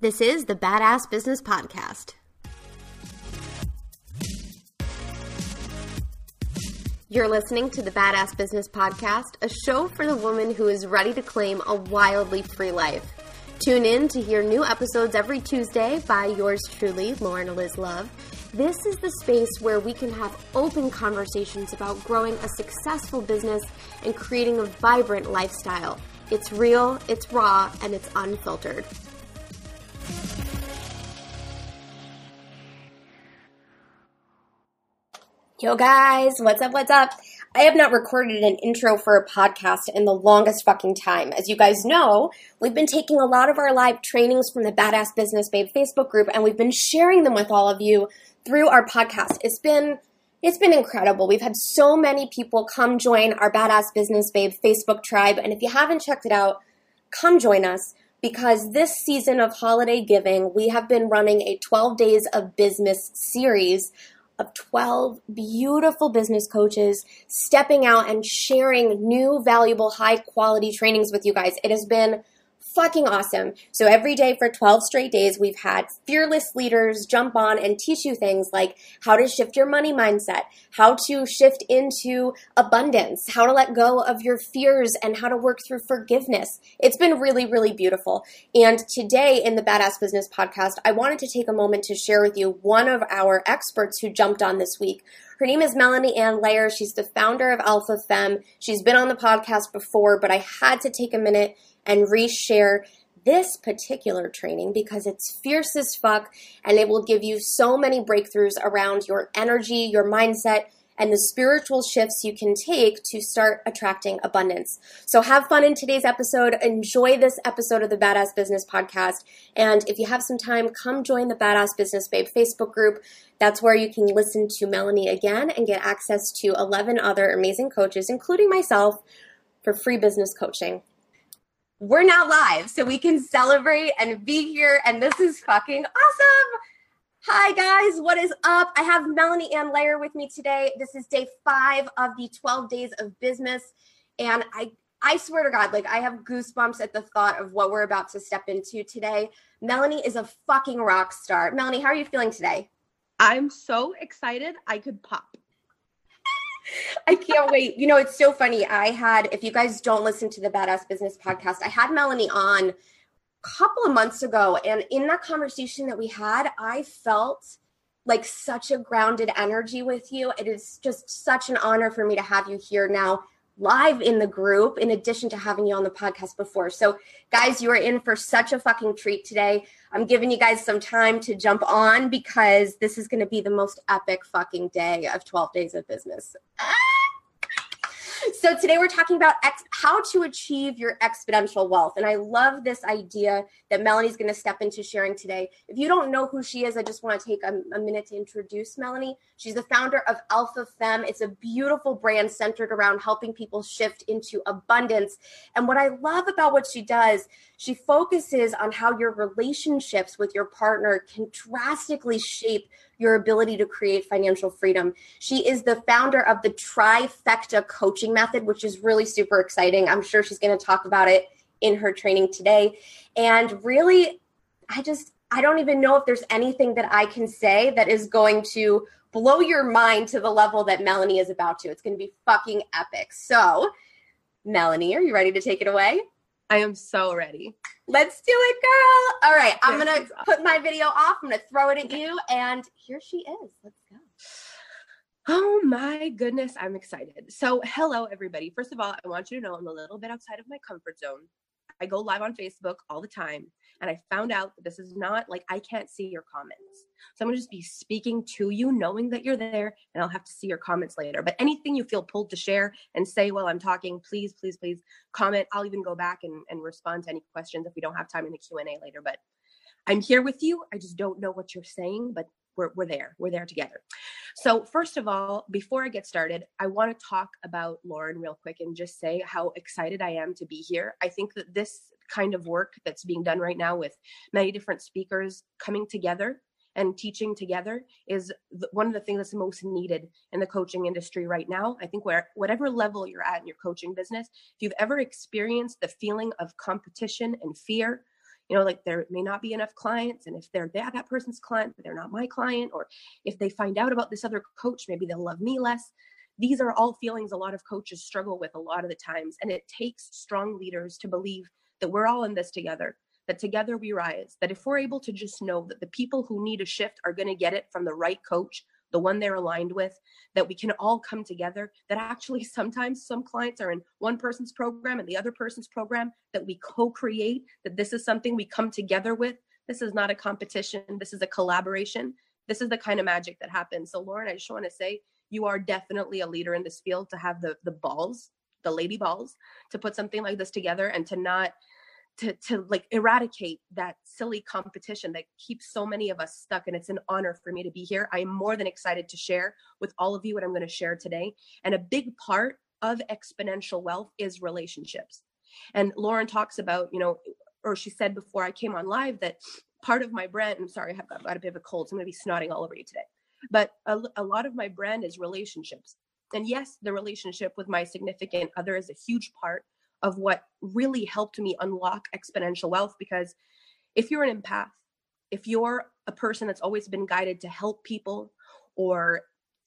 This is the Badass Business Podcast. You're listening to the Badass Business Podcast, a show for the woman who is ready to claim a wildly free life. Tune in to hear new episodes every Tuesday by yours truly, Lauren Liz Love. This is the space where we can have open conversations about growing a successful business and creating a vibrant lifestyle. It's real, it's raw, and it's unfiltered. Yo, guys, what's up? What's up? I have not recorded an intro for a podcast in the longest fucking time. As you guys know, we've been taking a lot of our live trainings from the Badass Business Babe Facebook group and we've been sharing them with all of you through our podcast. It's been it's been incredible. We've had so many people come join our Badass Business Babe Facebook tribe and if you haven't checked it out, come join us because this season of holiday giving, we have been running a 12 days of Bizmas series of 12 beautiful business coaches stepping out and sharing new, valuable, high quality trainings with you guys. It has been fucking awesome. So every day for 12 straight days, we've had fearless leaders jump on and teach you things like how to shift your money mindset, how to shift into abundance, how to let go of your fears, and how to work through forgiveness. It's been really, really beautiful. And today in the Badass Business podcast, I wanted to take a moment to share with you one of our experts who jumped on this week. Her name is Melanie Ann Layer. She's the founder of Alpha Femme. She's been on the podcast before, but I had to take a minute and reshare this particular training because it's fierce as fuck and it will give you so many breakthroughs around your energy, your mindset, and the spiritual shifts you can take to start attracting abundance. So have fun in today's episode. Enjoy this episode of the Badass Business Podcast. And if you have some time, come join the Badass Business Babe Facebook group. That's where you can listen to Melanie again and get access to 11 other amazing coaches, including myself, for free business coaching we're now live, so we can celebrate and be here. And this is fucking awesome. Hi, guys. What is up? I have Melanie Ann Layer with me today. This is day five of the 12 days of Bizmas. And I, I swear to God, like I have goosebumps at the thought of what we're about to step into today. Melanie is a fucking rock star. Melanie, how are you feeling today? I'm so excited I could pop. I can't wait. You know, it's so funny. I had, if you guys don't listen to the Badass Business podcast, I had Melanie on a couple of months ago. And in that conversation that we had, I felt like such a grounded energy with you. It is just such an honor for me to have you here now live in the group in addition to having you on the podcast before. So, guys, you are in for such a fucking treat today. I'm giving you guys some time to jump on because this is going to be the most epic fucking day of 12 days of Bizmas. Ah! So today we're talking about ex- how to achieve your exponential wealth. And I love this idea that Melanie's going to step into sharing today. If you don't know who she is, I just want to take a, a minute to introduce Melanie. She's the founder of Alpha Femme. It's a beautiful brand centered around helping people shift into abundance. And what I love about what she does, she focuses on how your relationships with your partner can drastically shape your ability to create financial freedom. She is the founder of the trifecta coaching method, which is really super exciting. I'm sure she's going to talk about it in her training today. And really, I just, I don't even know if there's anything that I can say that is going to blow your mind to the level that Melanie is about to. It's going to be fucking epic. So, Melanie, are you ready to take it away? I am so ready. Let's do it, girl. All right, I'm going to put my video off. I'm going to throw it at you. And here she is. Let's go. Oh my goodness, I'm excited. So, hello, everybody. First of all, I want you to know I'm a little bit outside of my comfort zone. I go live on Facebook all the time, and I found out that this is not like I can't see your comments. So, I'm gonna just be speaking to you, knowing that you're there, and I'll have to see your comments later. But anything you feel pulled to share and say while I'm talking, please, please, please comment. I'll even go back and, and respond to any questions if we don't have time in the Q&A later. But I'm here with you. I just don't know what you're saying, but we're, we're there. We're there together. So, first of all, before I get started, I want to talk about Lauren real quick and just say how excited I am to be here. I think that this kind of work that's being done right now with many different speakers coming together and teaching together is one of the things that's most needed in the coaching industry right now. I think where whatever level you're at in your coaching business, if you've ever experienced the feeling of competition and fear you know like there may not be enough clients and if they're that, that person's client but they're not my client or if they find out about this other coach maybe they'll love me less. These are all feelings a lot of coaches struggle with a lot of the times and it takes strong leaders to believe that we're all in this together that together we rise that if we're able to just know that the people who need a shift are going to get it from the right coach the one they're aligned with, that we can all come together. That actually sometimes some clients are in one person's program and the other person's program, that we co create, that this is something we come together with. This is not a competition, this is a collaboration. This is the kind of magic that happens. So, Lauren, I just want to say you are definitely a leader in this field to have the the balls the lady balls to put something like this together and to not to to like eradicate that silly competition that keeps so many of us stuck and it's an honor for me to be here. I am more than excited to share with all of you what i'm going to share today. And a big part of exponential wealth is relationships. And lauren talks about you know or she said before i came on live that part of my brand i'm sorry i've got, a bit of a cold so i'm going to be snotting all over you today. But a, a lot of my brand is relationships. And yes the relationship with my significant other is a huge part of what really helped me unlock exponential wealth because if you're an empath, if you're a person that's always been guided to help people or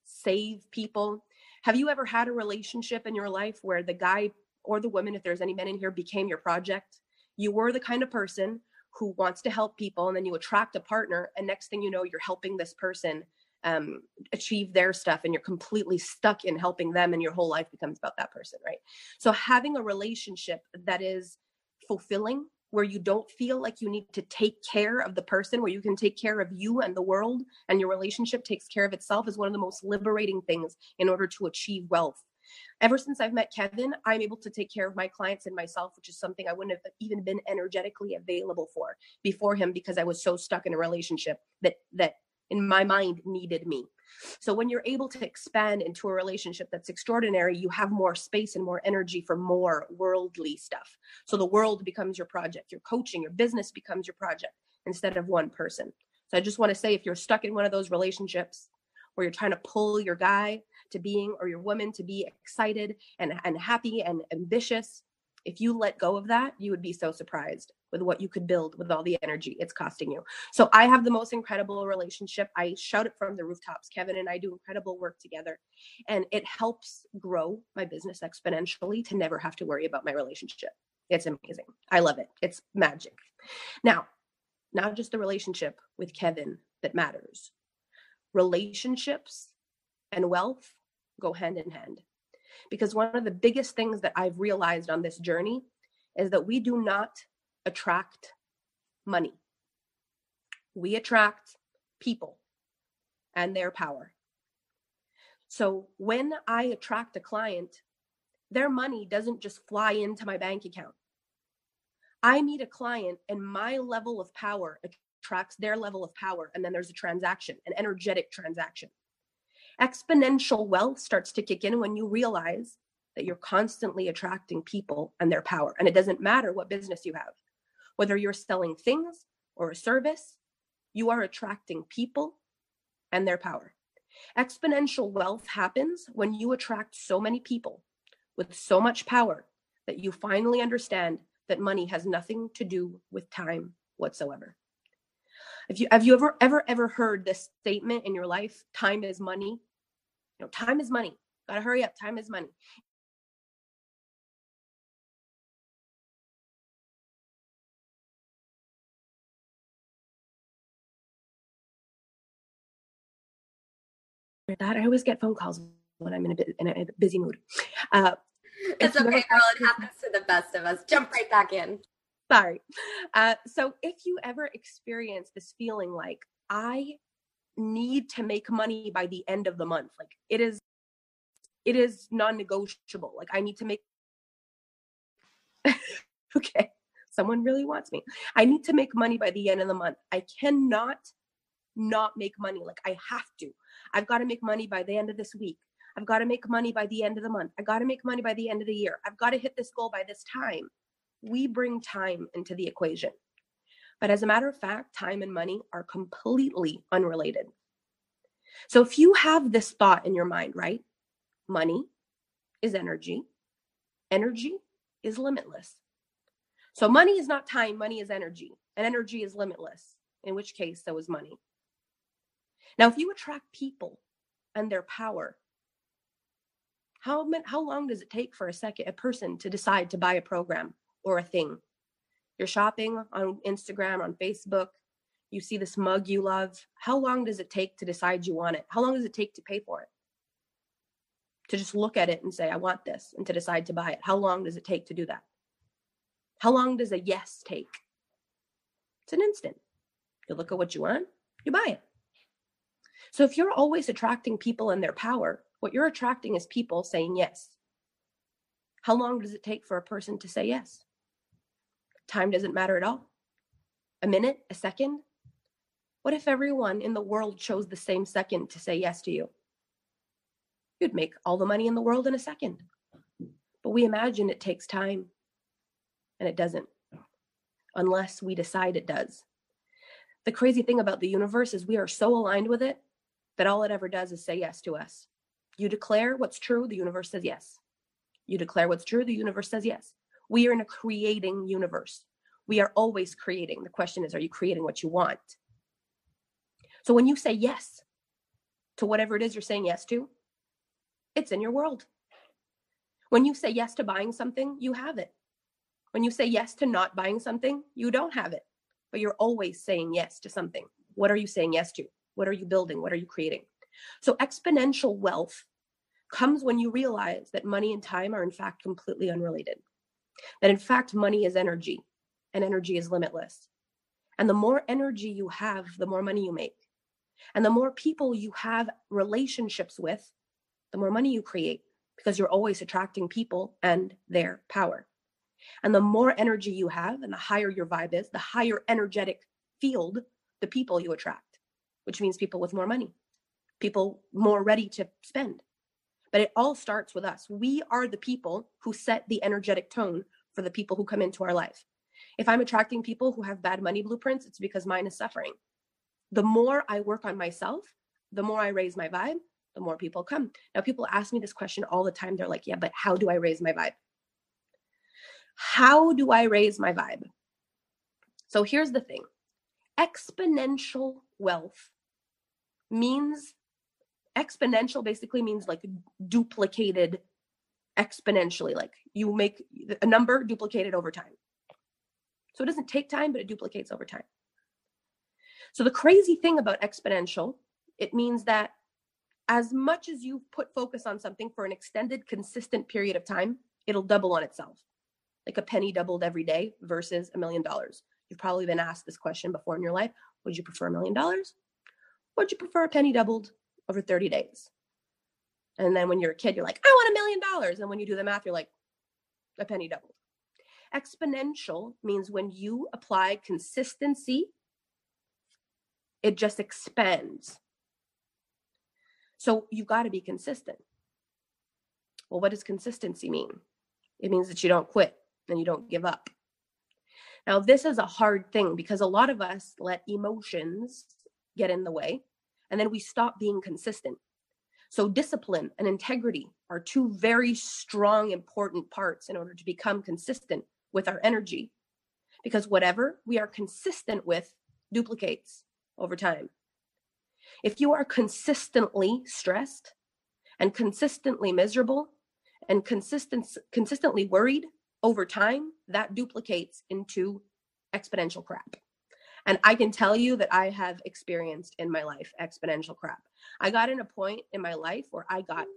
save people, have you ever had a relationship in your life where the guy or the woman, if there's any men in here, became your project? You were the kind of person who wants to help people, and then you attract a partner, and next thing you know, you're helping this person um, achieve their stuff and you're completely stuck in helping them and your whole life becomes about that person right? So having a relationship that is fulfilling where you don't feel like you need to take care of the person where you can take care of you and the world and your relationship takes care of itself is one of the most liberating things in order to achieve wealth. Ever since I've met Kevin, I'm able to take care of my clients and myself, which is something I wouldn't have even been energetically available for before him because I was so stuck in a relationship that that in my mind needed me. So when you're able to expand into a relationship that's extraordinary, you have more space and more energy for more worldly stuff. So the world becomes your project, your coaching, your business becomes your project instead of one person. So I just want to say if you're stuck in one of those relationships where you're trying to pull your guy to being or your woman to be excited and, and happy and ambitious, if you let go of that, you would be so surprised with what you could build with all the energy it's costing you. So I have the most incredible relationship. I shout it from the rooftops. Kevin and I do incredible work together, and it helps grow my business exponentially to never have to worry about my relationship. It's amazing. I love it. It's magic. Now, not just the relationship with Kevin that matters. Relationships and wealth go hand in hand. Because one of the biggest things that I've realized on this journey is that we do not attract money, we attract people and their power. So when I attract a client, their money doesn't just fly into my bank account. I meet a client and my level of power attracts their level of power. And then there's a transaction, an energetic transaction. Exponential wealth starts to kick in when you realize that you're constantly attracting people and their power. And it doesn't matter what business you have, whether you're selling things or a service, you are attracting people and their power. Exponential wealth happens when you attract so many people with so much power that you finally understand that money has nothing to do with time whatsoever. If you have you ever ever ever heard this statement in your life, time is money? know, time is money. Gotta hurry up. Time is money. That I always get phone calls when I'm in a, bu- in a busy mood. Uh, it's okay, girl. It happens to the best of us. Jump right back in. Sorry. Uh, so if you ever experience this feeling like I need to make money by the end of the month, like it is, it is non-negotiable. Like I need to make. okay, someone really wants me. I need to make money by the end of the month. I cannot not make money. Like I have to. I've got to make money by the end of this week. I've got to make money by the end of the month. I got to make money by the end of the year. I've got to hit this goal by this time. We bring time into the equation. But as a matter of fact, time and money are completely unrelated. So if you have this thought in your mind, right? Money is energy, energy is limitless. So money is not time, money is energy, and energy is limitless, in which case, so is money. Now, if you attract people and their power, how, how long does it take for a second a person to decide to buy a program or a thing? You're shopping on Instagram, on Facebook, you see this mug you love. How long does it take to decide you want it? How long does it take to pay for it? To just look at it and say, I want this, and to decide to buy it. How long does it take to do that? How long does a yes take? It's an instant. You look at what you want, you buy it. So if you're always attracting people and their power, what you're attracting is people saying yes. How long does it take for a person to say yes? Time doesn't matter at all. A minute, a second. What if everyone in the world chose the same second to say yes to you? You'd make all the money in the world in a second. But we imagine it takes time, and it doesn't, unless we decide it does. The crazy thing about the universe is we are so aligned with it that all it ever does is say yes to us. You declare what's true, the universe says yes. You declare what's true, the universe says yes. We are in a creating universe. We are always creating. The question is, are you creating what you want? So when you say yes to whatever it is you're saying yes to, it's in your world. When you say yes to buying something, you have it. When you say yes to not buying something, you don't have it. But you're always saying yes to something. What are you saying yes to? What are you building? What are you creating? So exponential wealth comes when you realize that money and time are in fact completely unrelated. That in fact, money is energy and energy is limitless. And the more energy you have, the more money you make. And the more people you have relationships with, the more money you create because you're always attracting people and their power. And the more energy you have and the higher your vibe is, the higher energetic field the people you attract, which means people with more money, people more ready to spend. But it all starts with us. We are the people who set the energetic tone for the people who come into our life. If I'm attracting people who have bad money blueprints, it's because mine is suffering. The more I work on myself, the more I raise my vibe, the more people come. Now, people ask me this question all the time. They're like, yeah, but how do I raise my vibe? How do I raise my vibe? So here's the thing exponential wealth means exponential basically means like duplicated exponentially like you make a number duplicated over time. So it doesn't take time but it duplicates over time. So the crazy thing about exponential it means that as much as you put focus on something for an extended consistent period of time it'll double on itself. Like a penny doubled every day versus a million dollars. You've probably been asked this question before in your life. Would you prefer a million dollars? Would you prefer a penny doubled over 30 days. And then when you're a kid, you're like, I want a million dollars. And when you do the math, you're like, a penny doubled. Exponential means when you apply consistency, it just expands. So you've got to be consistent. Well, what does consistency mean? It means that you don't quit and you don't give up. Now, this is a hard thing because a lot of us let emotions get in the way and then we stop being consistent. So, discipline and integrity are two very strong, important parts in order to become consistent with our energy. Because whatever we are consistent with duplicates over time. If you are consistently stressed and consistently miserable and consistent, consistently worried over time, that duplicates into exponential crap. And I can tell you that I have experienced in my life exponential crap. I got in a point in my life where I got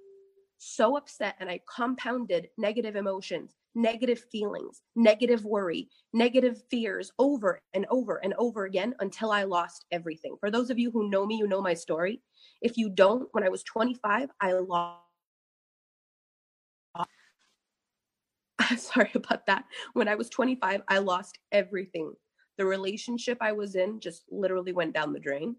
so upset and I compounded negative emotions, negative feelings, negative worry, negative fears over and over and over again until I lost everything. For those of you who know me, you know my story. If you don't, when I was 25, I lost. Sorry about that. When I was 25, I lost everything. The relationship I was in just literally went down the drain.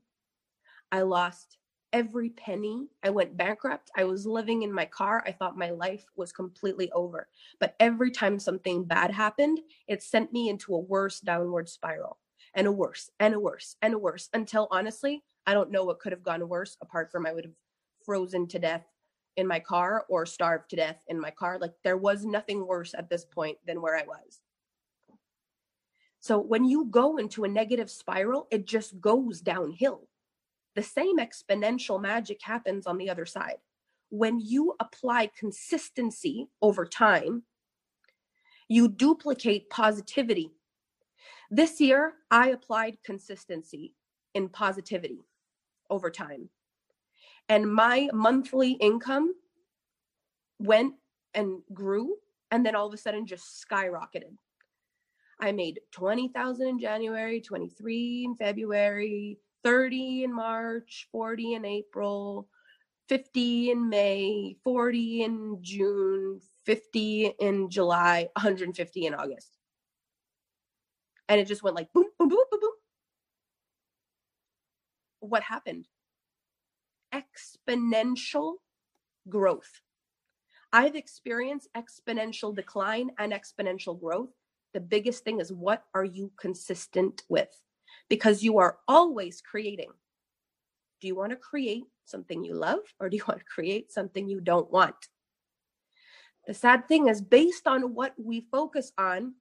I lost every penny. I went bankrupt. I was living in my car. I thought my life was completely over. But every time something bad happened, it sent me into a worse downward spiral and a worse and a worse and a worse until honestly, I don't know what could have gone worse apart from I would have frozen to death in my car or starved to death in my car. Like there was nothing worse at this point than where I was. So when you go into a negative spiral, it just goes downhill. The same exponential magic happens on the other side. When you apply consistency over time, you duplicate positivity. This year, I applied consistency in positivity over time. And my monthly income went and grew, and then all of a sudden just skyrocketed. I made 20,000 in January, 23 in February, 30 in March, 40 in April, 50 in May, 40 in June, 50 in July, 150 in August. And it just went like boom, boom, boom, boom, boom. What happened? Exponential growth. I've experienced exponential decline and exponential growth. The biggest thing is what are you consistent with? because you are always creating. Do you want to create something you love or do you want to create something you don't want? The sad thing is, based on what we focus on,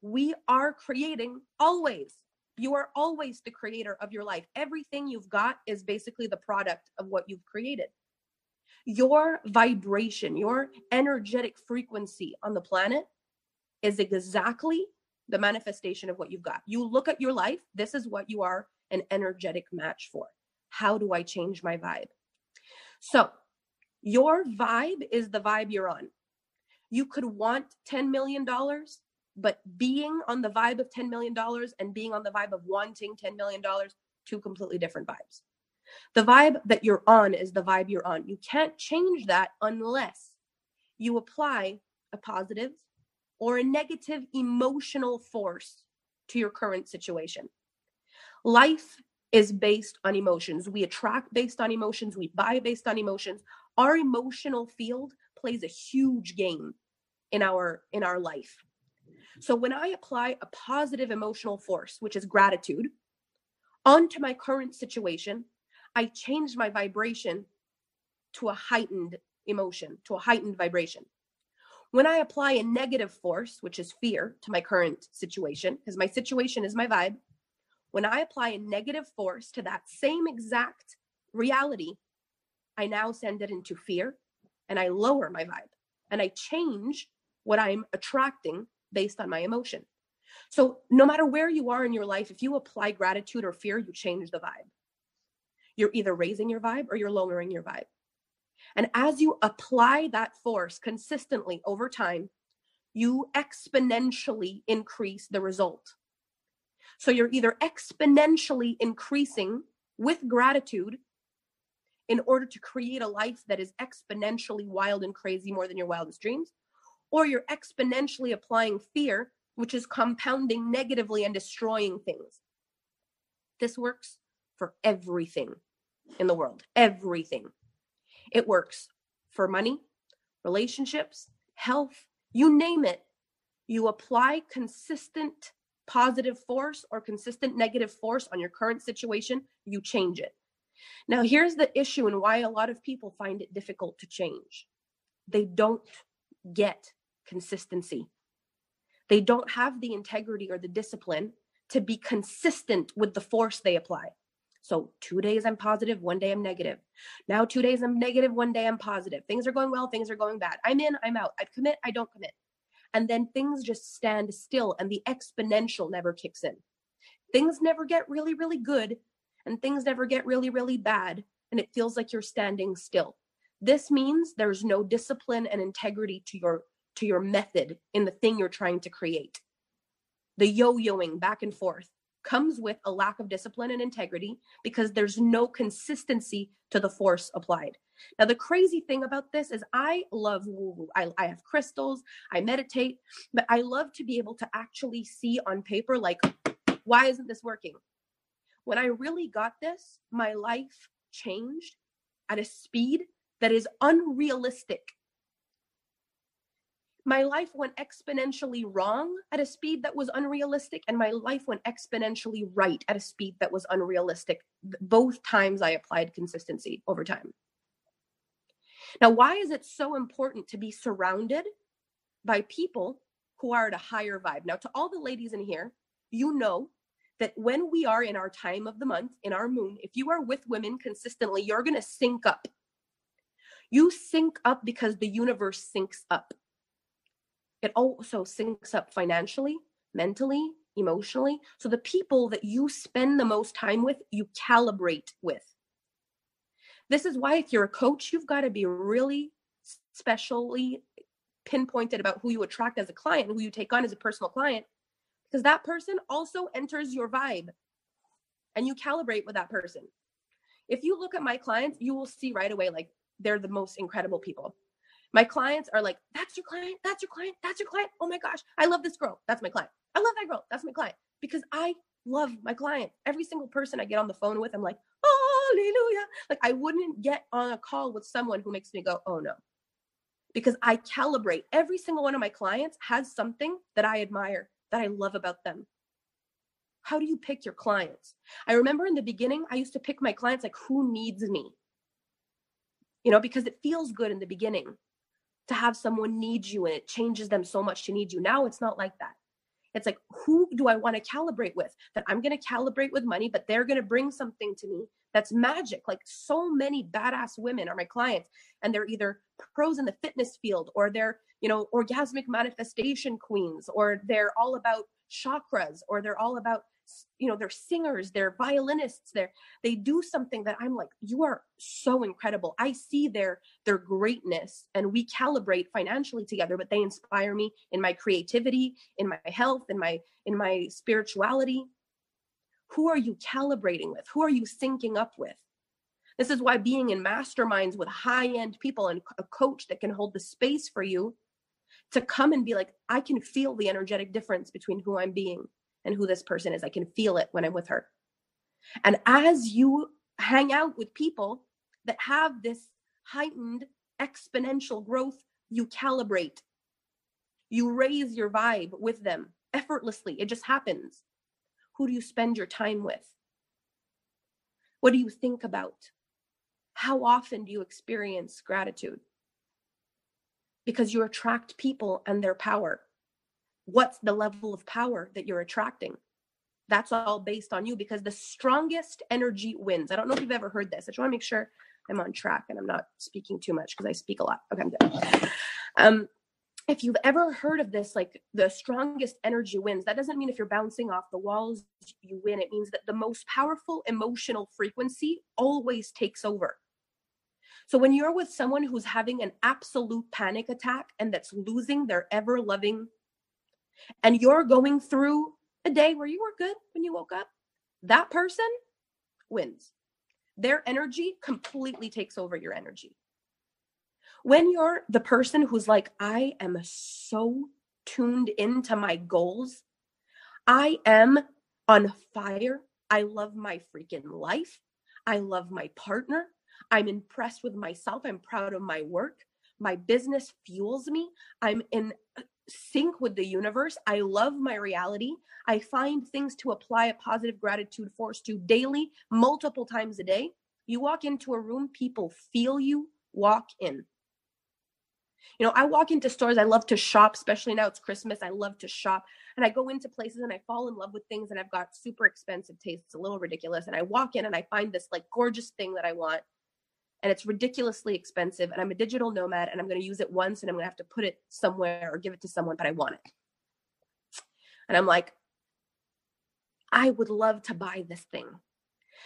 we are creating always. You are always the creator of your life. Everything you've got is basically the product of what you've created. Your vibration, your energetic frequency on the planet is exactly the manifestation of what you've got. You look at your life, this is what you are an energetic match for. How do I change my vibe? So, your vibe is the vibe you're on. You could want $10 million, but being on the vibe of $10 million and being on the vibe of wanting $10 million, two completely different vibes. The vibe that you're on is the vibe you're on. You can't change that unless you apply a positive or a negative emotional force to your current situation. Life is based on emotions. We attract based on emotions, we buy based on emotions. Our emotional field plays a huge game in our in our life. So when I apply a positive emotional force, which is gratitude, onto my current situation, I change my vibration to a heightened emotion, to a heightened vibration. When I apply a negative force, which is fear, to my current situation, because my situation is my vibe, when I apply a negative force to that same exact reality, I now send it into fear and I lower my vibe and I change what I'm attracting based on my emotion. So, no matter where you are in your life, if you apply gratitude or fear, you change the vibe. You're either raising your vibe or you're lowering your vibe. And as you apply that force consistently over time, you exponentially increase the result. So you're either exponentially increasing with gratitude in order to create a life that is exponentially wild and crazy more than your wildest dreams, or you're exponentially applying fear, which is compounding negatively and destroying things. This works for everything in the world, everything. It works for money, relationships, health, you name it. You apply consistent positive force or consistent negative force on your current situation, you change it. Now, here's the issue and why a lot of people find it difficult to change they don't get consistency. They don't have the integrity or the discipline to be consistent with the force they apply. So two days I'm positive, one day I'm negative. Now two days I'm negative, one day I'm positive. Things are going well, things are going bad. I'm in, I'm out. I commit, I don't commit. And then things just stand still and the exponential never kicks in. things never get really, really good and things never get really, really bad. And it feels like you're standing still. This means there's no discipline and integrity to your to your method in the thing you're trying to create. The yo-yoing back and forth comes with a lack of discipline and integrity because there's no consistency to the force applied. Now, the crazy thing about this is I love woo woo. I, I have crystals, I meditate, but I love to be able to actually see on paper, like, why isn't this working? When I really got this, my life changed at a speed that is unrealistic my life went exponentially wrong at a speed that was unrealistic and my life went exponentially right at a speed that was unrealistic. Both times i applied consistency over time. Now why is it so important to be surrounded by people who are at a higher vibe? Now to all the ladies in here you know that when we are in our time of the month in our moon if you are with women consistently you're going to sync up. You sync up because the universe syncs up it also syncs up financially, mentally, emotionally. So the people that you spend the most time with, you calibrate with. This is why, if you're a coach, you've got to be really specially pinpointed about who you attract as a client, who you take on as a personal client, because that person also enters your vibe and you calibrate with that person. If you look at my clients, you will see right away like they're the most incredible people. My clients are like, that's your client, that's your client, that's your client. Oh my gosh, I love this girl. That's my client. I love that girl. That's my client. Because I love my client. Every single person I get on the phone with, I'm like, hallelujah. Like I wouldn't get on a call with someone who makes me go, oh no. Because I calibrate. Every single one of my clients has something that I admire, that I love about them. How do you pick your clients? I remember in the beginning, I used to pick my clients like, who needs me? You know, because it feels good in the beginning to have someone need you and it changes them so much to need you. Now it's not like that. It's like, who do I want to calibrate with? That I'm going to calibrate with money, but they're going to bring something to me that's magic. Like so many badass women are my clients, and they're either pros in the fitness field or they're, you know, orgasmic manifestation queens, or they're all about chakras, or they're all about you know they're singers they're violinists they're they do something that i'm like you are so incredible. I see their their greatness and we calibrate financially together but they inspire me in my creativity in my health in my in my spirituality. Who are you calibrating with? Who are you syncing up with? This is why being in masterminds with high end people and a coach that can hold the space for you to come and be like i can feel the energetic difference between who i'm being and who this person is. I can feel it when I'm with her. And as you hang out with people that have this heightened exponential growth, you calibrate. You raise your vibe with them effortlessly. It just happens. Who do you spend your time with? What do you think about? How often do you experience gratitude? Because you attract people and their power what's the level of power that you're attracting? That's all based on you because the strongest energy wins. I don't know if you've ever heard this. I just want to make sure i'm on track and i'm not speaking too much because i speak a lot. Okay i'm good. Um if you've ever heard of this like the strongest energy wins that doesn't mean if you're bouncing off the walls you win. It means that the most powerful emotional frequency always takes over. So when you're with someone who's having an absolute panic attack and that's losing their ever loving and you're going through a day where you were good when you woke up, that person wins. Their energy completely takes over your energy. When you're the person who's like, I am so tuned into my goals, I am on fire. I love my freaking life. I love my partner. I'm impressed with myself. I'm proud of my work. My business fuels me. I'm in sync with the universe. I love my reality. I find things to apply a positive gratitude force to daily, multiple times a day. You walk into a room, people feel you walk in. You know, I walk into stores, I love to shop, especially now it's Christmas. I love to shop. And I go into places and I fall in love with things and I've got super expensive tastes, it's a little ridiculous. And I walk in and I find this like gorgeous thing that I want and it's ridiculously expensive and i'm a digital nomad and i'm going to use it once and i'm going to have to put it somewhere or give it to someone but i want it and i'm like I would love to buy this thing.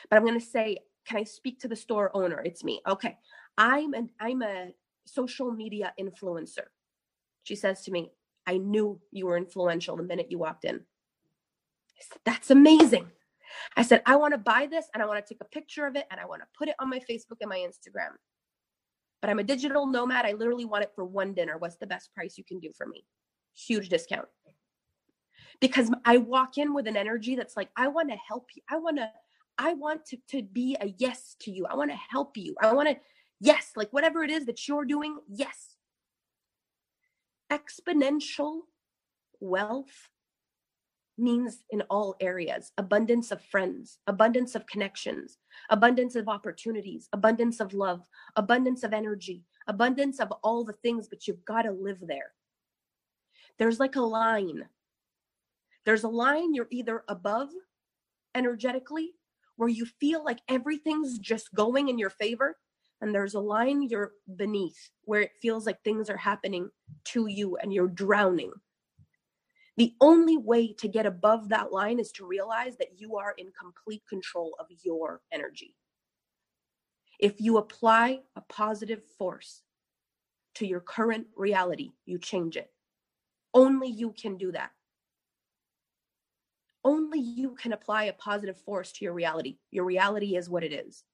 But I'm going to say, can I speak to the store owner? It's me. Okay. I'm an I'm a social media influencer. She says to me, I knew you were influential the minute you walked in. Said, That's amazing. I said, I want to buy this and I want to take a picture of it and I want to put it on my Facebook and my Instagram. But I'm a digital nomad. I literally want it for one dinner. What's the best price you can do for me? Huge discount. Because I walk in with an energy that's like, I want to help you. I want to, I want to, to be a yes to you. I want to help you. I want to, yes, like whatever it is that you're doing, yes. Exponential wealth means in all areas abundance of friends, abundance of connections, abundance of opportunities, abundance of love, abundance of energy, abundance of all the things, but you've got to live there. There's like a line. There's a line you're either above energetically, where you feel like everything's just going in your favor. And there's a line you're beneath, where it feels like things are happening to you and you're drowning the only way to get above that line is to realize that you are in complete control of your energy. If you apply a positive force to your current reality, you change it. Only you can do that. Only you can apply a positive force to your reality. Your reality is what it is.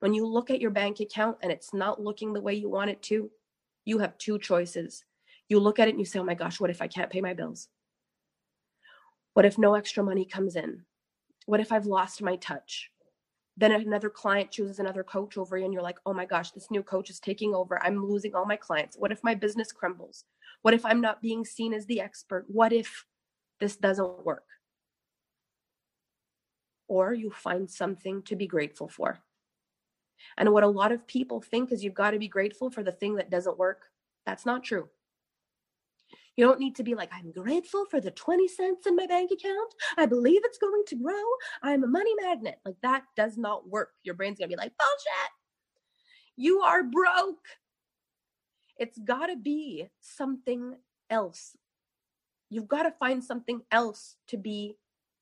When you look at your bank account and it's not looking the way you want it to, you have two choices you look at it and you say, oh my gosh, what if I can't pay my bills? What if no extra money comes in? What if I've lost my touch? Then another client chooses another coach over you, and you're like, oh my gosh, this new coach is taking over. I'm losing all my clients. What if my business crumbles? What if I'm not being seen as the expert? What if this doesn't work? Or you find something to be grateful for. And what a lot of people think is you've got to be grateful for the thing that doesn't work. That's not true. You don't need to be like, I'm grateful for the 20 cents in my bank account. I believe it's going to grow. I'm a money magnet. Like that does not work. Your brain's going to be like, bullshit. You are broke. It's got to be something else. You've got to find something else to be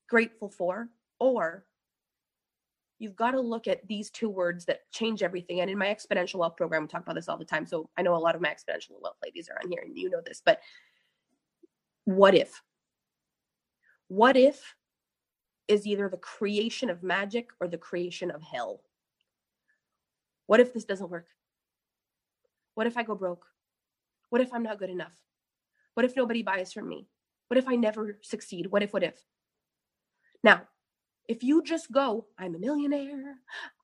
grateful for, or you've got to look at these two words that change everything. And in my exponential wealth program, we talk about this all the time. So I know a lot of my exponential wealth ladies are on here and you know this, but what if? What if is either the creation of magic or the creation of hell? What if this doesn't work? What if I go broke? What if I'm not good enough? What if nobody buys from me? What if I never succeed? What if, what if? Now, if you just go, I'm a millionaire,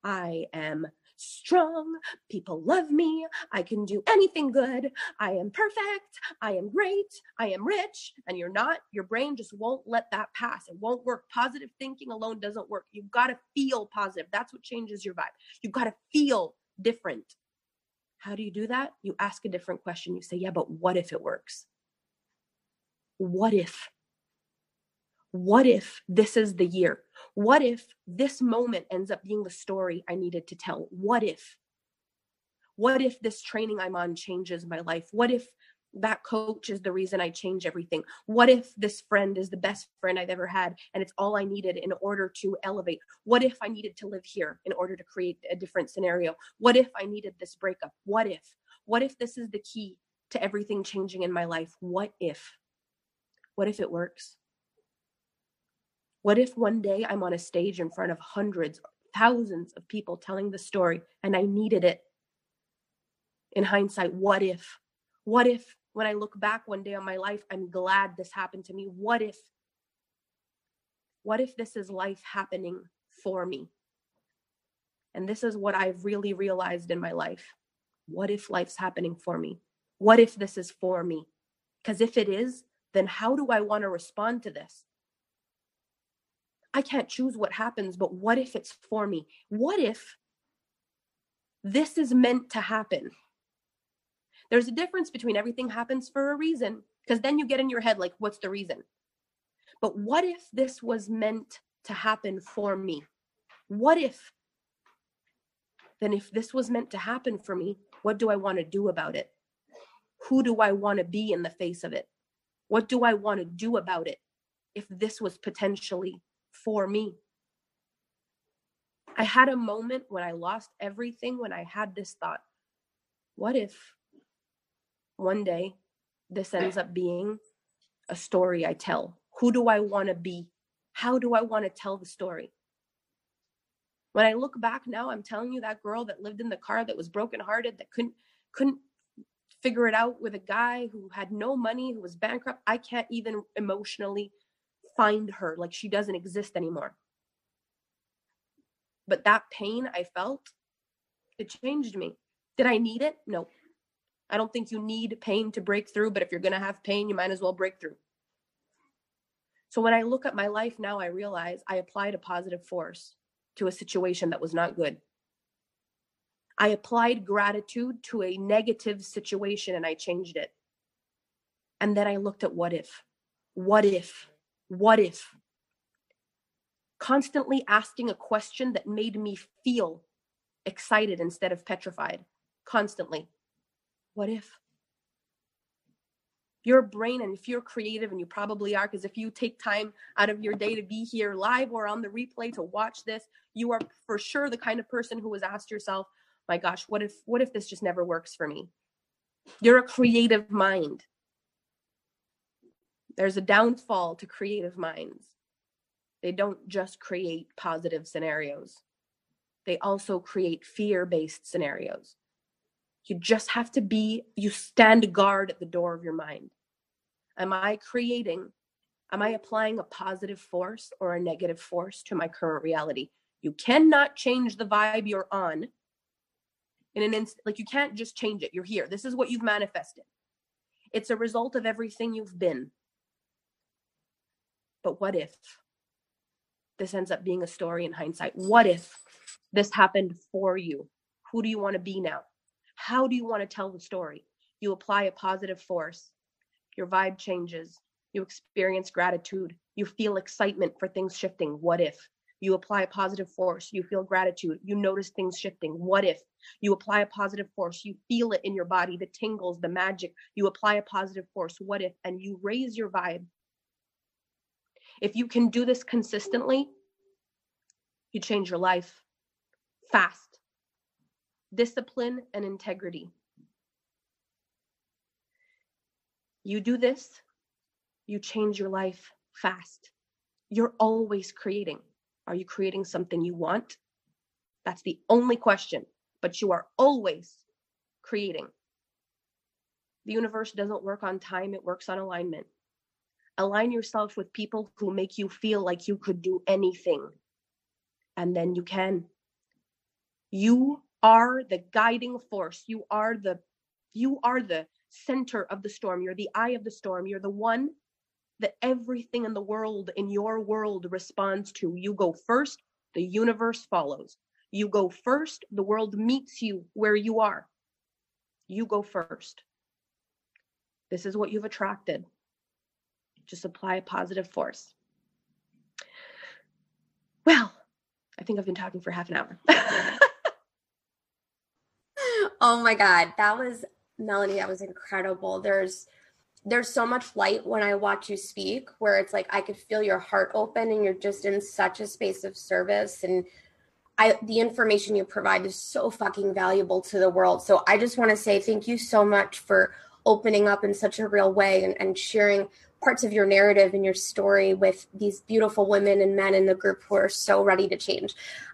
I am strong. People love me. I can do anything good. I am perfect. I am great. I am rich. And you're not, your brain just won't let that pass. It won't work. Positive thinking alone doesn't work. You've got to feel positive. That's what changes your vibe. You've got to feel different. How do you do that? You ask a different question. You say, yeah, but what if it works? What if? What if this is the year? What if this moment ends up being the story I needed to tell? What if? What if this training I'm on changes my life? What if that coach is the reason I change everything? What if this friend is the best friend I've ever had and it's all I needed in order to elevate? What if I needed to live here in order to create a different scenario? What if I needed this breakup? What if? What if this is the key to everything changing in my life? What if? What if it works? What if one day I'm on a stage in front of hundreds, thousands of people telling the story and I needed it? In hindsight, what if? What if when I look back one day on my life, I'm glad this happened to me? What if? What if this is life happening for me? And this is what I've really realized in my life. What if life's happening for me? What if this is for me? Because if it is, then how do I want to respond to this? I can't choose what happens, but what if it's for me? What if this is meant to happen? There's a difference between everything happens for a reason, because then you get in your head, like, what's the reason? But what if this was meant to happen for me? What if? Then, if this was meant to happen for me, what do I want to do about it? Who do I want to be in the face of it? What do I want to do about it? if this was potentially for me? I had a moment when I lost everything when I had this thought what if one day this ends up being a story I tell? Who do I want to be? How do I want to tell the story? When I look back now, I'm telling you that girl that lived in the car that was brokenhearted, that couldn't couldn't figure it out with a guy who had no money, who was bankrupt. I can't even emotionally find her. Like she doesn't exist anymore. But that pain I felt, it changed me. Did I need it? No. I don't think you need pain to break through, but if you're going to have pain, you might as well break through. So when I look at my life now, I realize I applied a positive force to a situation that was not good. I applied gratitude to a negative situation and I changed it. And then I looked at what if, what if, what if. Constantly asking a question that made me feel excited instead of petrified. Constantly. What if? Your brain, and if you're creative, and you probably are, because if you take time out of your day to be here live or on the replay to watch this, you are for sure the kind of person who has asked yourself, my gosh, what if what if this just never works for me? You're a creative mind. There's a downfall to creative minds. They don't just create positive scenarios. They also create fear-based scenarios. You just have to be you stand guard at the door of your mind. Am I creating am I applying a positive force or a negative force to my current reality? You cannot change the vibe you're on in an instant. Like you can't just change it. You're here. This is what you've manifested. It's a result of everything you've been. But what if this ends up being a story in hindsight? What if this happened for you? Who do you want to be now? How do you want to tell the story? You apply a positive force. Your vibe changes. You experience gratitude. You feel excitement for things shifting. What if? You apply a positive force. You feel gratitude. You notice things shifting. What if? You apply a positive force. You feel it in your body, the tingles, the magic. You apply a positive force. What if? And you raise your vibe. If you can do this consistently, you change your life fast. Discipline and integrity. You do this, you change your life fast. You're always creating. Are you creating something you want? That's the only question, but you are always creating. The universe doesn't work on time, it works on alignment. Align yourself with people who make you feel like you could do anything, and then you can. You are the guiding force. You are the you are the center of the storm. You're the eye of the storm. You're the one that everything in the world, in your world, responds to. You go first, the universe follows. You go first, the world meets you where you are. You go first. This is what you've attracted. Just apply a positive force. Well, I think I've been talking for half an hour. oh my God. That was, Melanie, that was incredible. There's, there's so much light when I watch you speak where it's like I could feel your heart open and you're just in such a space of service and I the information you provide is so fucking valuable to the world. So I just want to say thank you so much for opening up in such a real way and, and sharing parts of your narrative and your story with these beautiful women and men in the group who are so ready to change.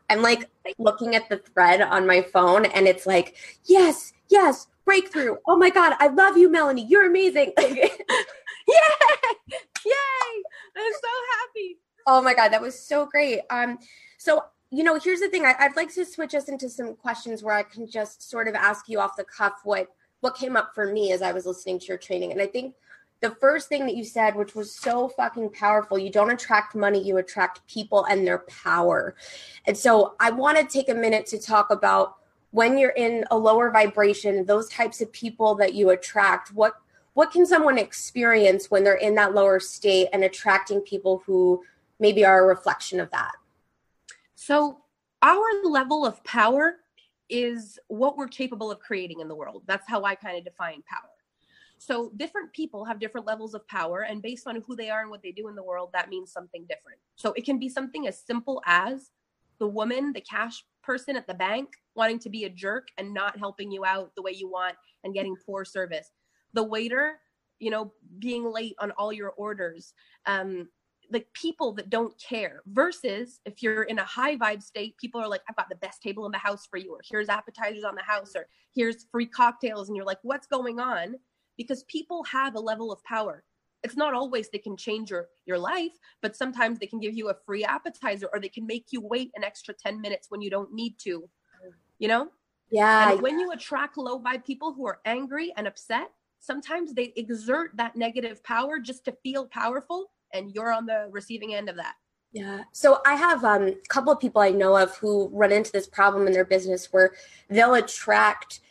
I'm like looking at the thread on my phone and it's like, yes, yes, breakthrough. Oh my God, I love you, Melanie. You're amazing. Yay! Yay! I'm so happy. Oh my God, that was so great. Um, so you know, here's the thing. I, would like to switch us into some questions where I can just sort of ask you off the cuff what what came up for me as I was listening to your training. And I think the first thing that you said, which was so fucking powerful, you don't attract money, you attract people and their power. And so I want to take a minute to talk about when you're in a lower vibration, those types of people that you attract, what what can someone experience when they're in that lower state and attracting people who maybe are a reflection of that? So, our level of power is what we're capable of creating in the world. That's how I kind of define power. So different people have different levels of power, and based on who they are and what they do in the world, that means something different. So it can be something as simple as the woman, the cash person at the bank, wanting to be a jerk and not helping you out the way you want and getting poor service. The waiter, you know, being late on all your orders. Um, like people that don't care versus if you're in a high vibe state people are like i've got the best table in the house for you or here's appetizers on the house or here's free cocktails and you're like what's going on? Because people have a level of power. It's not always they can change your your life but sometimes they can give you a free appetizer or they can make you wait an extra 10 minutes when you don't need to you know? Yeah and when you attract low vibe people who are angry and upset sometimes they exert that negative power just to feel powerful and you're on the receiving end of that yeah. So I have um, a couple of people I know of who run into this problem in their business where they'll attract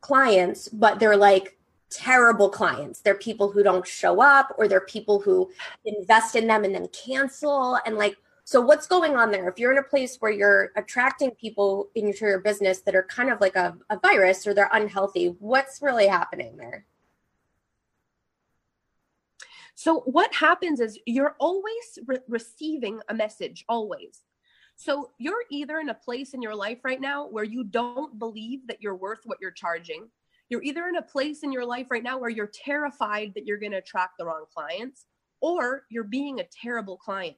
clients, but they're like terrible clients. They're people who don't show up or they're people who invest in them and then cancel. And like, so what's going on there? If you're in a place where you're attracting people into your business that are kind of like a, a virus or they're unhealthy, what's really happening there? So what happens is you're always re- receiving a message, always. So you're either in a place in your life right now where you don't believe that you're worth what you're charging. You're either in a place in your life right now where you're terrified that you're going to attract the wrong clients, or you're being a terrible client.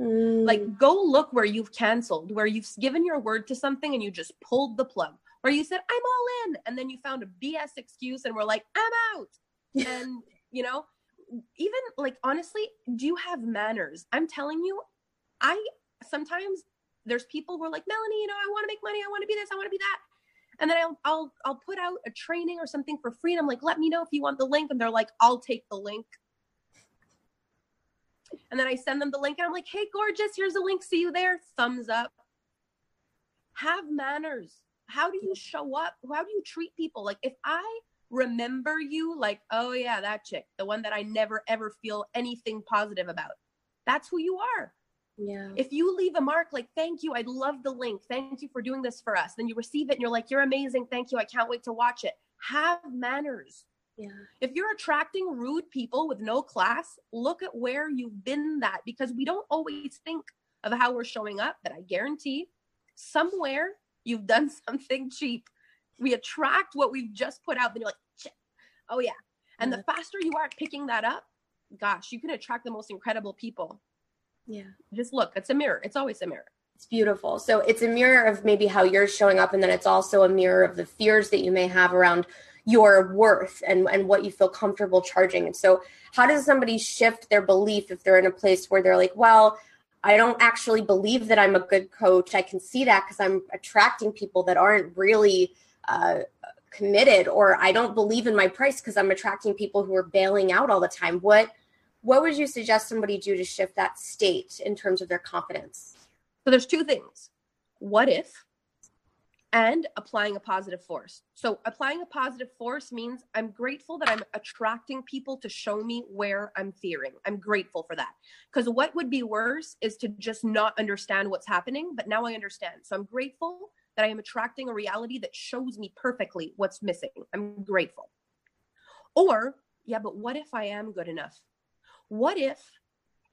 Mm. Like, go look where you've canceled, where you've given your word to something and you just pulled the plug, where you said, I'm all in. And then you found a BS excuse and we're like, I'm out. and, you know, even like honestly, do you have manners? I'm telling you, I sometimes there's people who are like, Melanie, you know, I want to make money, I want to be this, I want to be that. And then I'll I'll I'll put out a training or something for free. And I'm like, let me know if you want the link. And they're like, I'll take the link. And then I send them the link and I'm like, hey, gorgeous, here's a link. See you there. Thumbs up. Have manners. How do you show up? How do you treat people? Like if I remember you like, oh yeah, that chick, the one that I never ever feel anything positive about. That's who you are. Yeah. If you leave a mark like, thank you, I love the link. Thank you for doing this for us. Then you receive it and you're like, you're amazing. Thank you. I can't wait to watch it. Have manners. Yeah. If you're attracting rude people with no class, look at where you've been that because we don't always think of how we're showing up, but I guarantee somewhere you've done something cheap we attract what we've just put out. Then you're like, Shit. oh yeah. And yeah. the mm. faster you are picking that up, gosh, you can attract the most incredible people. Yeah. Just look, it's a mirror. It's always a mirror. It's beautiful. So it's a mirror of maybe how you're showing up, and then it's also a mirror of the fears that you may have around your worth and, and what you feel comfortable charging. And so, how does somebody shift their belief if they're in a place where they're like, well, I don't actually believe that I'm a good coach. I can see that because I'm attracting people that aren't really uh, committed or I don't believe in my price because I'm attracting people who are bailing out all the time. What what would you suggest somebody do to shift that state in terms of their confidence? So there's two things. What if and applying a positive force. So applying a positive force means I'm grateful that I'm attracting people to show me where I'm fearing. I'm grateful for that. Because what would be worse is to just not understand what's happening, but now I understand. So I'm grateful that I am attracting a reality that shows me perfectly what's missing. I'm grateful. Or, yeah, but what if I am good enough? What if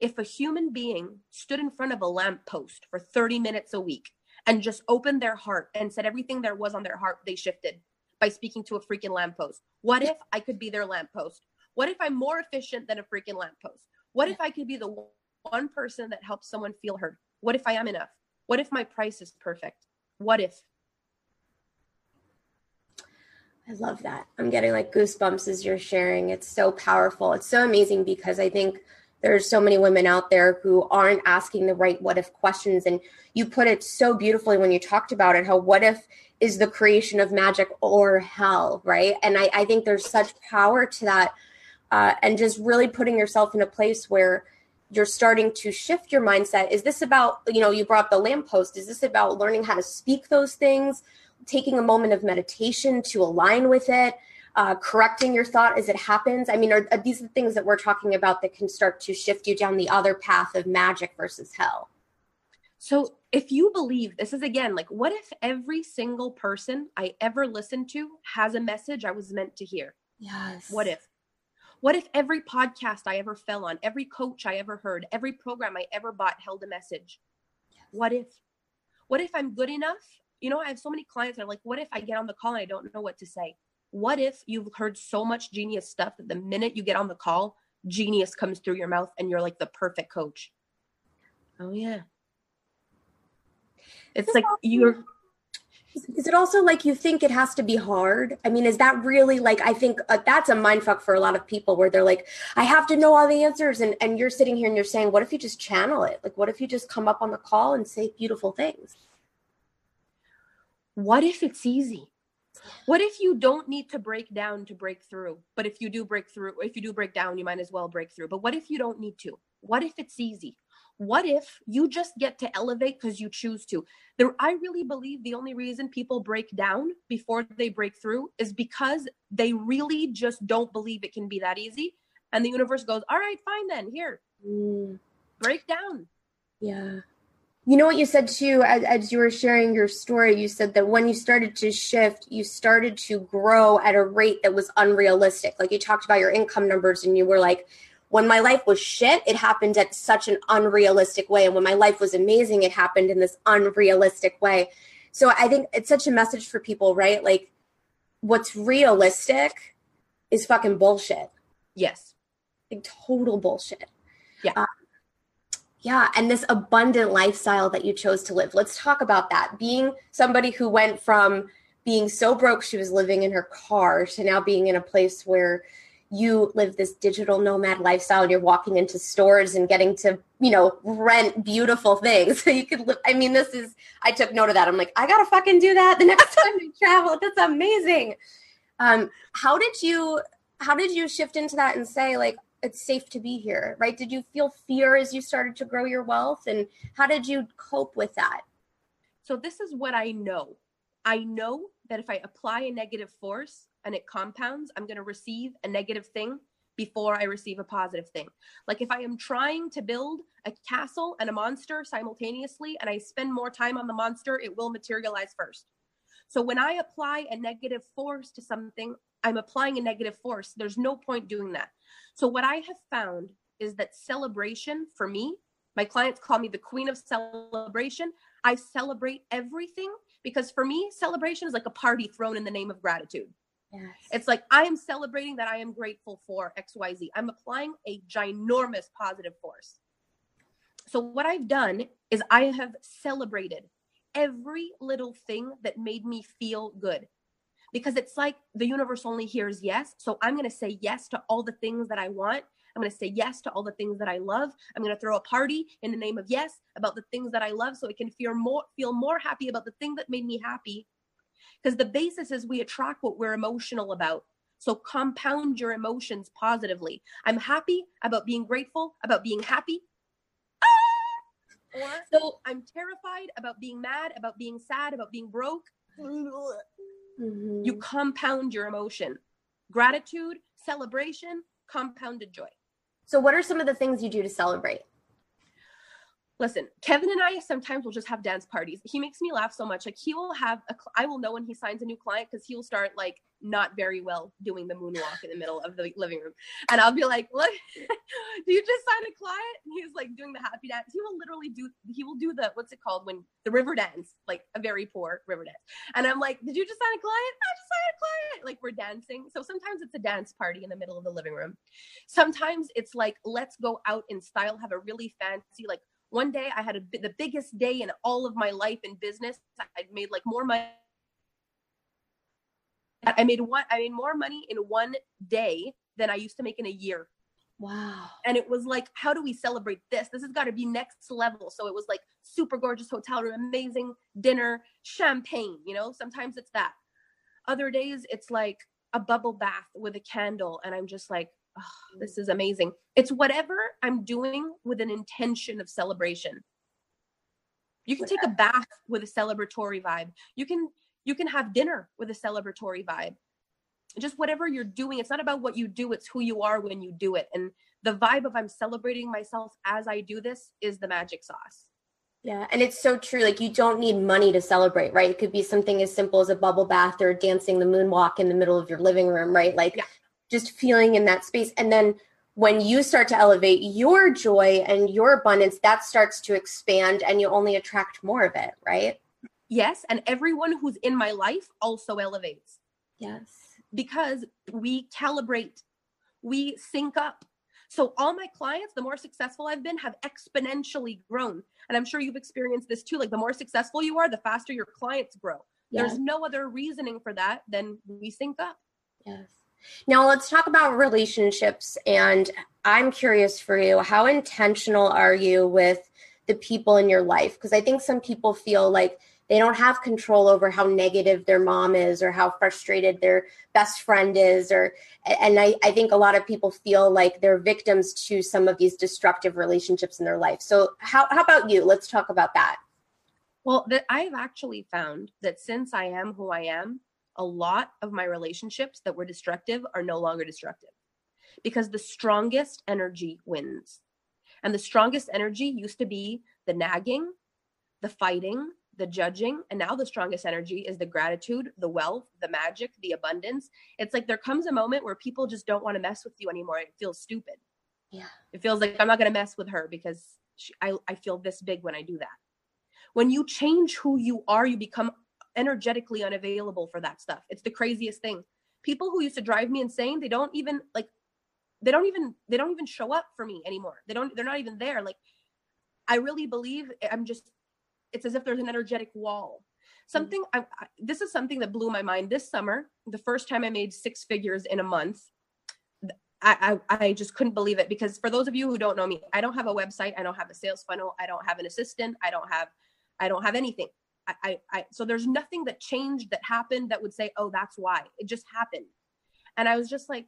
if a human being stood in front of a lamppost for 30 minutes a week and just opened their heart and said everything there was on their heart they shifted by speaking to a freaking lamppost? What if I could be their lamppost? What if I'm more efficient than a freaking lamppost? What if I could be the one person that helps someone feel heard? What if I am enough? What if my price is perfect? What if I love that. I'm getting like goosebumps as you're sharing. It's so powerful. It's so amazing because I think there's so many women out there who aren't asking the right what if questions. And you put it so beautifully when you talked about it how what if is the creation of magic or hell, right? And I, I think there's such power to that. Uh, and just really putting yourself in a place where you're starting to shift your mindset. Is this about you know you brought the lamppost. Is this about learning how to speak those things taking a moment of meditation to align with it uh, correcting your thought as it happens? I mean are, are these the things that we're talking about that can start to shift you down the other path of magic versus hell? So if you believe this is again like what if every single person i ever listened to has a message i was meant to hear? Yes. What if What if every podcast I ever fell on, every coach I ever heard, every program I ever bought held a message? What if? What if I'm good enough? You know, I have so many clients that are like, what if I get on the call and I don't know what to say? What if you've heard so much genius stuff that the minute you get on the call, genius comes through your mouth and you're like the perfect coach? Oh, yeah. It's like you're is it also like you think it has to be hard? I mean, is that really like I think uh, that's a mind fuck for a lot of people where they're like, I have to know all the answers, and and you're sitting here and you're saying, what if you just channel it? Like, what if you just come up on the call and say beautiful things? What if it's easy? What if you don't need to break down to break through? But if you do break through, if you do break down, you might as well break through. But what if you don't need to? What if it's easy? What if you just get to elevate because you choose to? There, I really believe the only reason people break down before they break through is because they really just don't believe it can be that easy. And the universe goes, All right, fine then, here, mm. break down. Yeah. You know what you said too, as, as, you were sharing your story, you said that when you started to shift, you started to grow at a rate that was unrealistic. Like you talked about your income numbers and you were like, when my life was shit, it happened at such an unrealistic way. And when my life was amazing, it happened in this unrealistic way. So I think it's such a message for people, right? Like, what's realistic is fucking bullshit. Yes. Like, total bullshit. Yeah. Um, yeah. And this abundant lifestyle that you chose to live. Let's talk about that. Being somebody who went from being so broke she was living in her car to now being in a place where you live this digital nomad lifestyle and you're walking into stores and getting to you know rent beautiful things. So you could live i mean this is i took note of that. I'm like i gotta fucking do that the next time we travel. That's amazing. Um how did you how did you shift into that and say like it's safe to be here right? Did you feel fear as you started to grow your wealth? And how did you cope with that? So this is what i know. I know that if i apply a negative force and it compounds, I'm going to receive a negative thing before I receive a positive thing. Like if I am trying to build a castle and a monster simultaneously and I spend more time on the monster, it will materialize first. So when I apply a negative force to something, I'm applying a negative force. There's no point doing that. So what I have found is that celebration for me, my clients call me the queen of celebration. I celebrate everything because for me, celebration is like a party thrown in the name of gratitude. Yes. It's like I am celebrating that I am grateful for XYZ. I'm applying a ginormous positive force. So, what I've done is I have celebrated every little thing that made me feel good because it's like the universe only hears yes. So, I'm going to say yes to all the things that I want. I'm going to say yes to all the things that I love. I'm going to throw a party in the name of yes about the things that I love so I can feel more feel more happy about the thing that made me happy because the basis is we attract what we're emotional about. So compound your emotions positively. I'm happy about being grateful, about being happy. Ah! Or so I'm terrified about being mad, about being sad, about being broke. Mm-hmm. You compound your emotion. Gratitude, celebration, compounded joy. So, what are some of the things you do to celebrate? Listen kevin and i sometimes will just have dance parties. He makes me laugh so much. Like he will have a cl- i will know when he signs a new client because he'll start like not very well doing the moonwalk in the middle of the living room. And i'll be like look do you just sign a client? And he's like doing the happy dance. He will literally do he will do the what's it called when the river dance like a very poor river dance. And i'm like did you just sign a client? I just signed a client. Like we're dancing. So sometimes it's a dance party in the middle of the living room. Sometimes it's like let's go out in style have a really fancy like one day I had a, the biggest day in all of my life in business. I'd made like more money. I made one. I made more money in one day than I used to make in a year. Wow. And it was like, how do we celebrate this? This has got to be next level. So it was like super gorgeous hotel room, amazing dinner, champagne, you know, sometimes it's that. Other days it's like a bubble bath with a candle. And I'm just like, oh, this is amazing. It's whatever I'm doing with an intention of celebration. You can take a bath with a celebratory vibe. You can you can have dinner with a celebratory vibe. Just whatever you're doing, it's not about what you do, it's who you are when you do it. And the vibe of I'm celebrating myself as I do this is the magic sauce. Yeah, and it's so true. Like you don't need money to celebrate, right? It could be something as simple as a bubble bath or dancing the moonwalk in the middle of your living room, right? Like yeah just feeling in that space. And then when you start to elevate your joy and your abundance that starts to expand and you only attract more of it right? Yes and everyone who's in my life also elevates. Yes. Because we calibrate we sync up. So all my clients the more successful i've been have exponentially grown. And i'm sure you've experienced this too like the more successful you are the faster your clients grow. Yes. there's no other reasoning for that than we sync up. Yes now let's talk about relationships and i'm curious for you how intentional are you with the people in your life? Because i think some people feel like they don't have control over how negative their mom is or how frustrated their best friend is or and I, I think a lot of people feel like they're victims to some of these destructive relationships in their life. So how, how about you? Let's talk about that. Well that i've actually found that since i am who i am a lot of my relationships that were destructive are no longer destructive because the strongest energy wins. And the strongest energy used to be the nagging the fighting the judging and now the strongest energy is the gratitude the wealth the magic the abundance. It's like there comes a moment where people just don't want to mess with you anymore. It feels stupid. Yeah. It feels like i'm not going to mess with her because she, I, I feel this big when i do that. When you change who you are you become energetically unavailable for that stuff. It's the craziest thing. People who used to drive me insane they don't even like they don't even they don't even show up for me anymore. They don't they're not even there. Like i really believe i'm just it's as if there's an energetic wall. Mm-hmm. Something I, I, this is something that blew my mind. This summer the first time i made six figures in a month I, I, I just couldn't believe it because for those of you who don't know me i don't have a website. I don't have a sales funnel. I don't have an assistant. I don't have i don't have anything I, I, so there's nothing that changed that happened that would say oh that's why it just happened and i was just like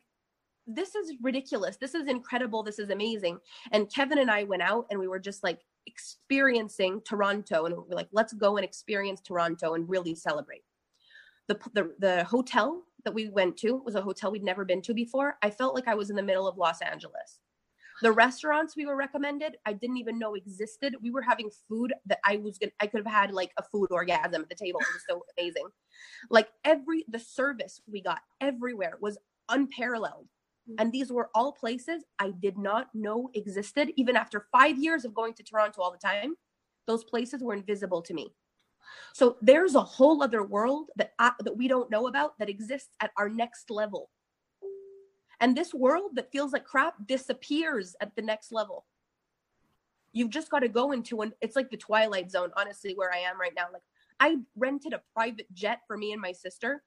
this is ridiculous this is incredible this is amazing and kevin and i went out and we were just like experiencing Toronto and we're like, let's go and experience Toronto and really celebrate. The, the, the hotel that we went to was a hotel we'd never been to before. I felt like I was in the middle of Los Angeles. The restaurants we were recommended, I didn't even know existed. We were having food that I was gonna, I could have had like a food orgasm at the table. It was so amazing. Like every the service we got everywhere was unparalleled. Mm-hmm. And these were all places I did not know existed. Even after five years of going to Toronto all the time, those places were invisible to me. So there's a whole other world that I, that we don't know about that exists at our next level. And this world that feels like crap disappears at the next level. You've just got to go into an it's like the twilight zone honestly where I am right now. Like I rented a private jet for me and my sister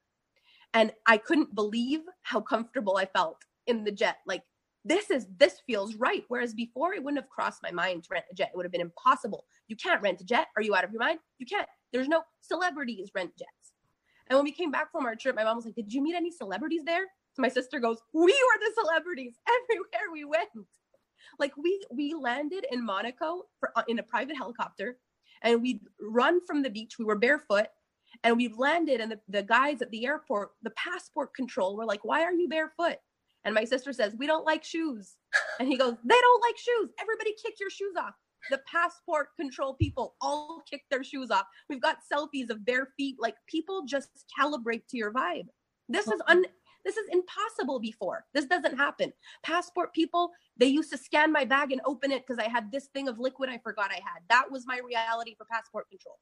and I couldn't believe how comfortable I felt in the jet. Like this is this feels right. Whereas before it wouldn't have crossed my mind to rent a jet. It would have been impossible. You can't rent a jet. Are you out of your mind? You can't. There's no celebrities rent jets. And when we came back from our trip, my mom was like, Did you meet any celebrities there? My sister goes, We were the celebrities everywhere we went. Like we we landed in Monaco for, uh, in a private helicopter and we'd run from the beach. We were barefoot and we landed and the, the guys at the airport, the passport control were like, Why are you barefoot? And my sister says, We don't like shoes. And he goes, They don't like shoes. Everybody kick your shoes off. The passport control people all kick their shoes off. We've got selfies of bare feet. Like people just calibrate to your vibe. This is un this is impossible before. This doesn't happen. Passport people, they used to scan my bag and open it because I had this thing of liquid I forgot I had. That was my reality for passport control.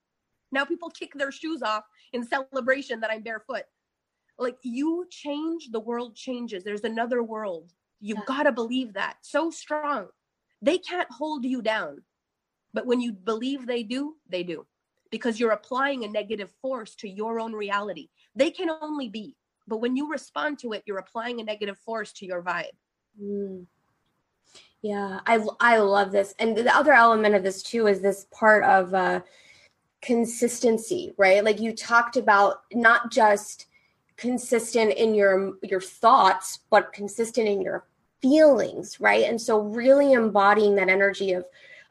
Now people kick their shoes off in celebration that I'm barefoot like you change the world changes there's another world you yeah. got to believe that so strong they can't hold you down but when you believe they do they do because you're applying a negative force to your own reality they can only be but when you respond to it you're applying a negative force to your vibe. Mm. yeah i i love this. And the other element of this too is this part of uh consistency right? Like you talked about not just consistent in your your thoughts but consistent in your feelings right? And so really embodying that energy of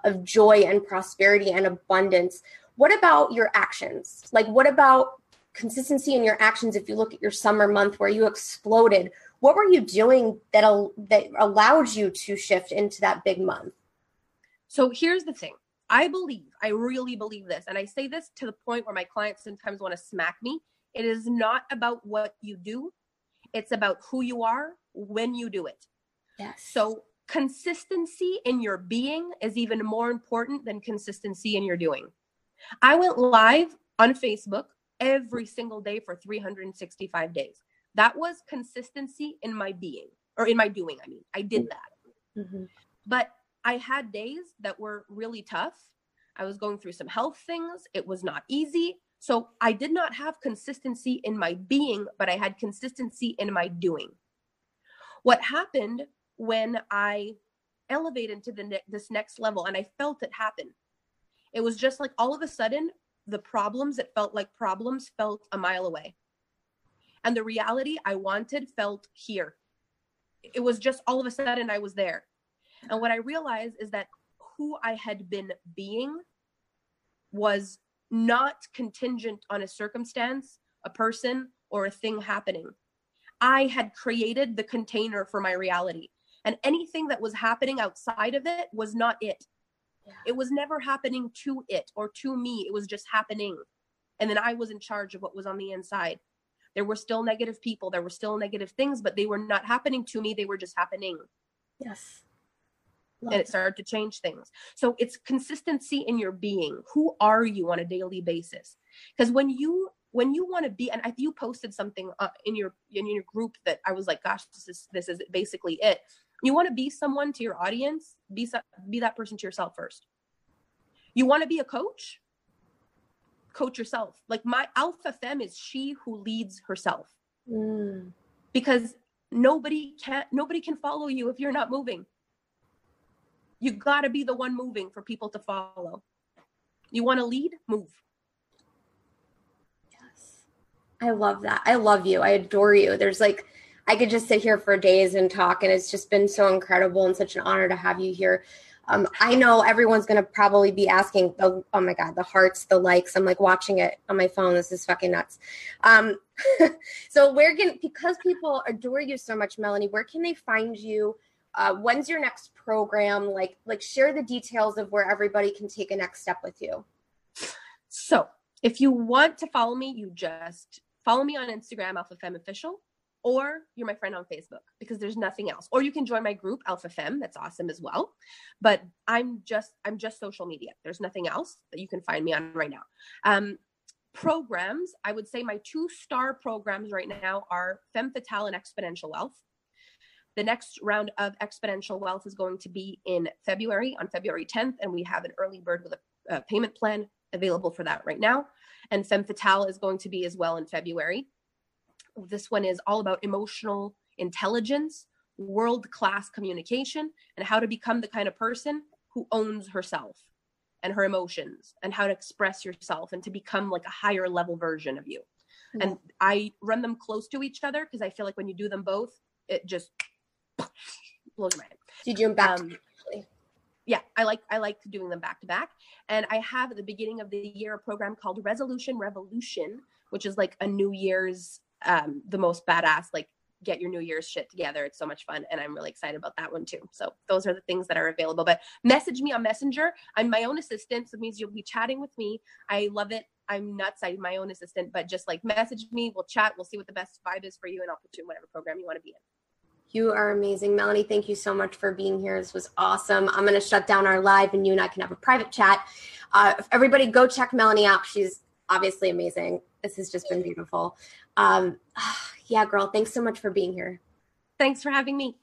of joy and prosperity and abundance. What about your actions? Like what about consistency in your actions if you look at your summer month where you exploded what were you doing that al- that allowed you to shift into that big month so here's the thing i believe i really believe this and i say this to the point where my clients sometimes want to smack me it is not about what you do, It's about who you are when you do it. Yes. So consistency in your being is even more important than consistency in your doing. I went live on Facebook every single day for 365 days. That was consistency in my being or in my doing. I mean, I did that. Mhm. But I had days that were really tough. I was going through some health things. It was not easy. So I did not have consistency in my being, but I had consistency in my doing. What happened when I elevated to the ne- this next level and I felt it happen? It was just like all of a sudden the problems that felt like problems felt a mile away. And the reality I wanted felt here. It was just all of a sudden I was there. And what I realized is that who I had been being was not contingent on a circumstance, a person, or a thing happening. I had created the container for my reality. And anything that was happening outside of it was not it. Yeah. It was never happening to it or to me. It was just happening. And then I was in charge of what was on the inside. There were still negative people, there were still negative things, but they were not happening to me. They were just happening Yes. Love and it started to change things. So it's consistency in your being. Who are you on a daily basis? Because when you when you want to be, and if you posted something uh, in your in your group that I was like, gosh, this is this is basically it. You want to be someone to your audience. Be so- be that person to yourself first. You want to be a coach. Coach yourself. Like my alpha femme is she who leads herself Mm. because nobody can nobody can follow you if you're not moving you got to be the one moving for people to follow you want to lead move Yes. I love that. I love you. I adore you. There's like, I could just sit here for days and talk, and it's just been so incredible and such an honor to have you here. Um, I know everyone's going to probably be asking, the, oh my God, the hearts, the likes. I'm like watching it on my phone. This is fucking nuts. Um, so, where can, because people adore you so much, Melanie, where can they find you? Uh, when's your next program? Like, like share the details of where everybody can take a next step with you. so if you want to follow me you just follow me on instagram alpha femme official or you're my friend on facebook because there's nothing else. Or you can join my group alpha femme that's awesome as well. But i'm just i'm just social media. There's nothing else that you can find me on right now. Um, programs i would say my two star programs right now are femme fatale and exponential wealth. The next round of exponential wealth is going to be in february on february 10th and we have an early bird with a, a payment plan available for that right now. And femme fatale is going to be as well in february this one is all about emotional intelligence world class communication and how to become the kind of person who owns herself and her emotions and how to express yourself and to become like a higher level version of you. And i run them close to each other because i feel like when you do them both it just blows your mind. Did you do them back? um, yeah i like i like doing them back to back. And i have at the beginning of the year a program called resolution revolution which is like a new year's um the most badass like get your new year's shit together it's so much fun and i'm really excited about that one too so those are the things that are available but message me on messenger i'm my own assistant so it means you'll be chatting with me i love it i'm nuts i'm my own assistant but just like message me we'll chat we'll see what the best vibe is for you and i'll put you in whatever program you want to be in You are amazing. Melanie, thank you so much for being here. This was awesome. I'm going to shut down our live and you and I can have a private chat. Uh, everybody, go check Melanie out. She's obviously amazing. This has just been beautiful. Um, yeah, girl, thanks so much for being here. thanks for having me